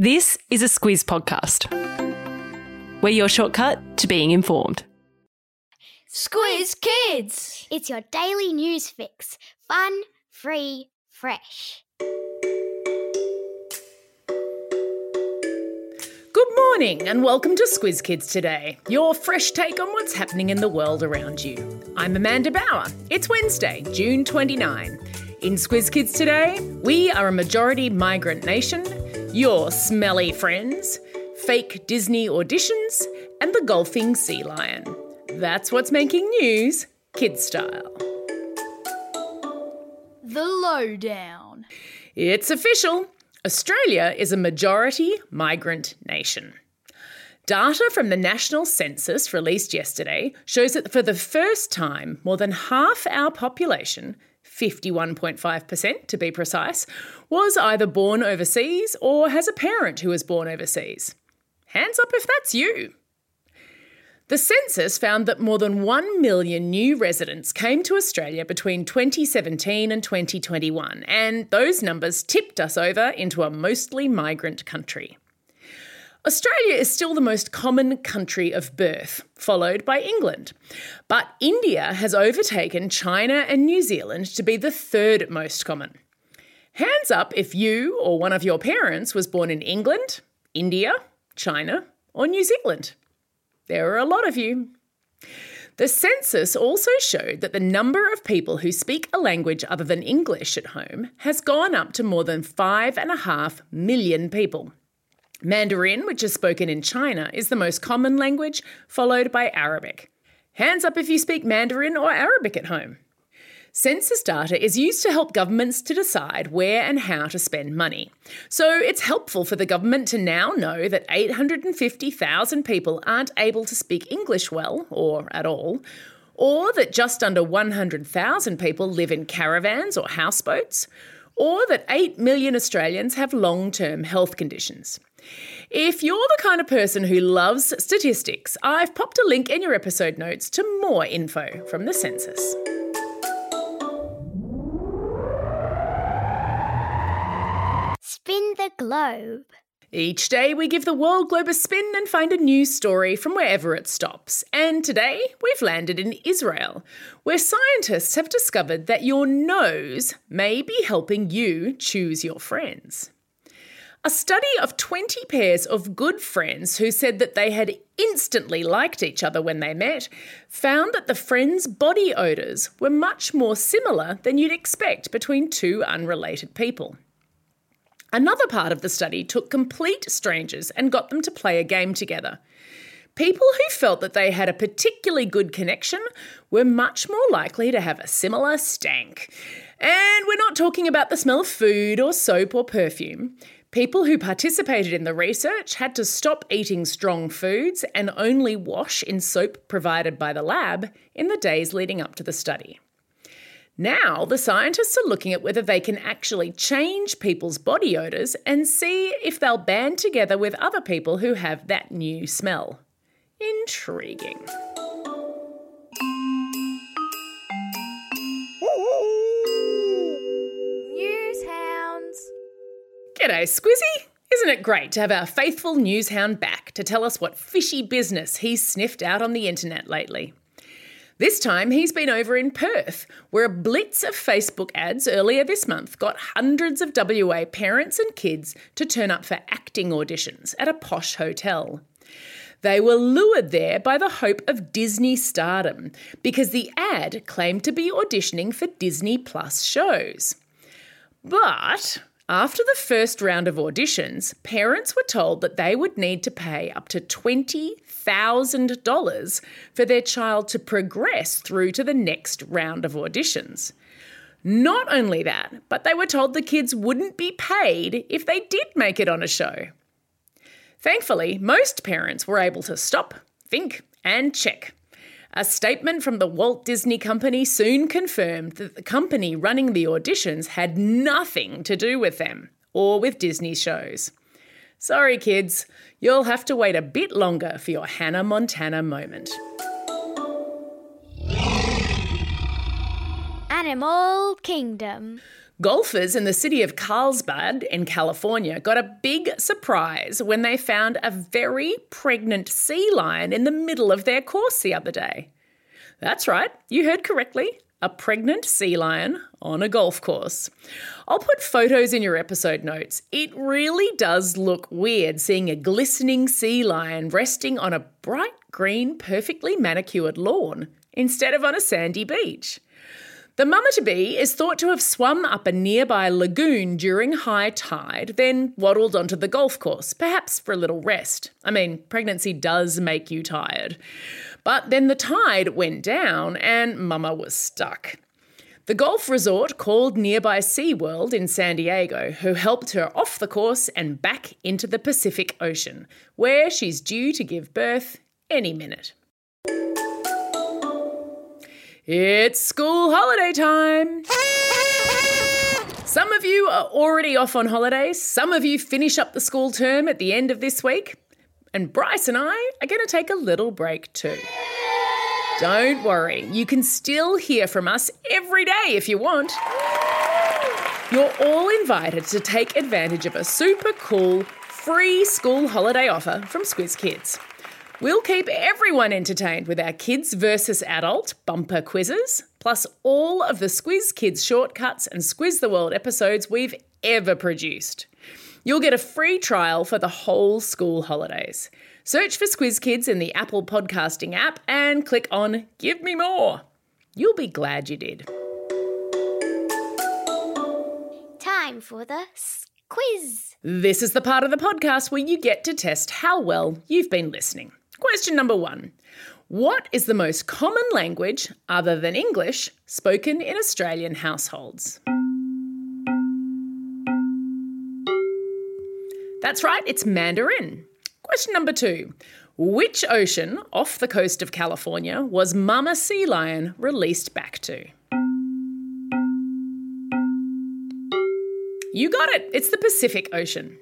This is a Squiz podcast. We're your shortcut to being informed. Squiz Kids! It's your daily news fix. Fun, free, fresh. Good morning and welcome to Squiz Kids today, your fresh take on what's happening in the world around you. I'm Amanda Bauer. It's Wednesday, June 29. In Squiz Kids today, we are a majority migrant nation, your smelly friends, fake Disney auditions, and the golfing sea lion. That's what's making news, kid style. The Lowdown. It's official. Australia is a majority migrant nation. Data from the National Census released yesterday shows that for the first time, more than half our population, 51.5% to be precise, was either born overseas or has a parent who was born overseas. Hands up if that's you. The census found that more than 1 million new residents came to Australia between 2017 and 2021, and those numbers tipped us over into a mostly migrant country. Australia is still the most common country of birth, followed by England. But India has overtaken China and New Zealand to be the third most common. Hands up if you or one of your parents was born in England, India, China, or New Zealand. There are a lot of you. The census also showed that the number of people who speak a language other than English at home has gone up to more than 5.5 million people. Mandarin, which is spoken in China, is the most common language, followed by Arabic. Hands up if you speak Mandarin or Arabic at home. Census data is used to help governments to decide where and how to spend money. So it's helpful for the government to now know that 850,000 people aren't able to speak English well, or at all, or that just under 100,000 people live in caravans or houseboats, or that 8 million Australians have long term health conditions. If you're the kind of person who loves statistics, I've popped a link in your episode notes to more info from the census. Spin the globe. Each day, we give the world globe a spin and find a new story from wherever it stops. And today, we've landed in Israel, where scientists have discovered that your nose may be helping you choose your friends. A study of 20 pairs of good friends who said that they had instantly liked each other when they met found that the friends' body odours were much more similar than you'd expect between two unrelated people. Another part of the study took complete strangers and got them to play a game together. People who felt that they had a particularly good connection were much more likely to have a similar stank. And we're not talking about the smell of food or soap or perfume. People who participated in the research had to stop eating strong foods and only wash in soap provided by the lab in the days leading up to the study. Now, the scientists are looking at whether they can actually change people's body odours and see if they'll band together with other people who have that new smell. Intriguing. G'day, Squizzy! Isn't it great to have our faithful news hound back to tell us what fishy business he's sniffed out on the internet lately? This time he's been over in Perth, where a blitz of Facebook ads earlier this month got hundreds of WA parents and kids to turn up for acting auditions at a posh hotel. They were lured there by the hope of Disney stardom because the ad claimed to be auditioning for Disney Plus shows. But after the first round of auditions, parents were told that they would need to pay up to $20,000 for their child to progress through to the next round of auditions. Not only that, but they were told the kids wouldn't be paid if they did make it on a show. Thankfully, most parents were able to stop, think, and check. A statement from the Walt Disney Company soon confirmed that the company running the auditions had nothing to do with them or with Disney shows. Sorry, kids, you'll have to wait a bit longer for your Hannah Montana moment. Animal Kingdom. Golfers in the city of Carlsbad in California got a big surprise when they found a very pregnant sea lion in the middle of their course the other day. That's right, you heard correctly. A pregnant sea lion on a golf course. I'll put photos in your episode notes. It really does look weird seeing a glistening sea lion resting on a bright green, perfectly manicured lawn instead of on a sandy beach. The mama to be is thought to have swum up a nearby lagoon during high tide, then waddled onto the golf course, perhaps for a little rest. I mean, pregnancy does make you tired. But then the tide went down and mama was stuck. The golf resort called nearby SeaWorld in San Diego, who helped her off the course and back into the Pacific Ocean, where she's due to give birth any minute. It's school holiday time. Some of you are already off on holidays. Some of you finish up the school term at the end of this week. And Bryce and I are going to take a little break too. Don't worry, you can still hear from us every day if you want. You're all invited to take advantage of a super cool free school holiday offer from Squiz Kids. We'll keep everyone entertained with our Kids versus Adult bumper quizzes, plus all of the Squiz Kids shortcuts and Squiz the World episodes we've ever produced. You'll get a free trial for the whole school holidays. Search for Squiz Kids in the Apple Podcasting app and click on Give Me More. You'll be glad you did. Time for the quiz. This is the part of the podcast where you get to test how well you've been listening. Question number one What is the most common language, other than English, spoken in Australian households? That's right, it's Mandarin. Question number two Which ocean off the coast of California was Mama Sea Lion released back to? You got it. It's the Pacific Ocean.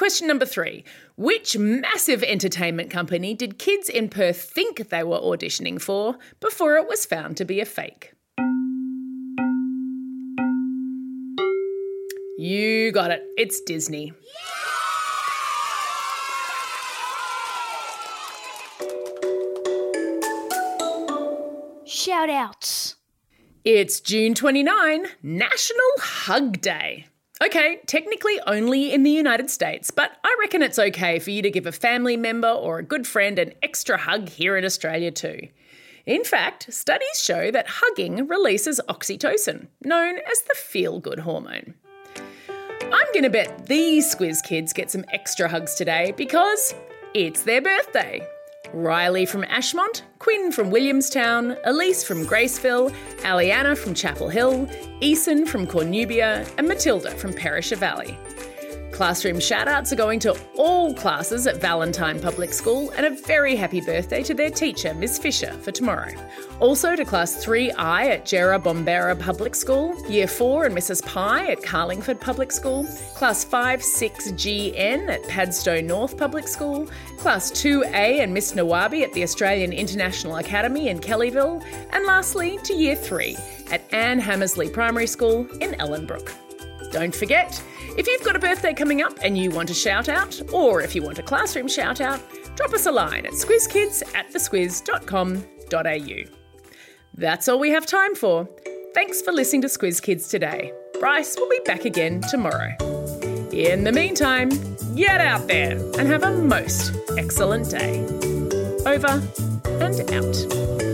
Question number three Which massive entertainment company did kids in Perth think they were auditioning for before it was found to be a fake? You got it. It's Disney. Shout outs. It's June 29, National Hug Day. Okay, technically only in the United States, but I reckon it's okay for you to give a family member or a good friend an extra hug here in Australia too. In fact, studies show that hugging releases oxytocin, known as the feel good hormone. I'm going to bet these Squiz kids get some extra hugs today because it's their birthday. Riley from Ashmont, Quinn from Williamstown, Elise from Graceville, Aliana from Chapel Hill, Eason from Cornubia, and Matilda from Perisher Valley. Classroom shoutouts are going to all classes at Valentine Public School and a very happy birthday to their teacher, Miss Fisher, for tomorrow. Also to Class 3I at Jerrabomberra Public School, Year 4 and Mrs. Pye at Carlingford Public School, Class 5 6GN at Padstow North Public School, Class 2A and Miss Nawabi at the Australian International Academy in Kellyville, and lastly to Year 3 at Anne Hamersley Primary School in Ellenbrook. Don't forget, if you've got a birthday coming up and you want a shout out, or if you want a classroom shout out, drop us a line at squizkids at thesquiz.com.au. That's all we have time for. Thanks for listening to Squiz Kids today. Bryce will be back again tomorrow. In the meantime, get out there and have a most excellent day. Over and out.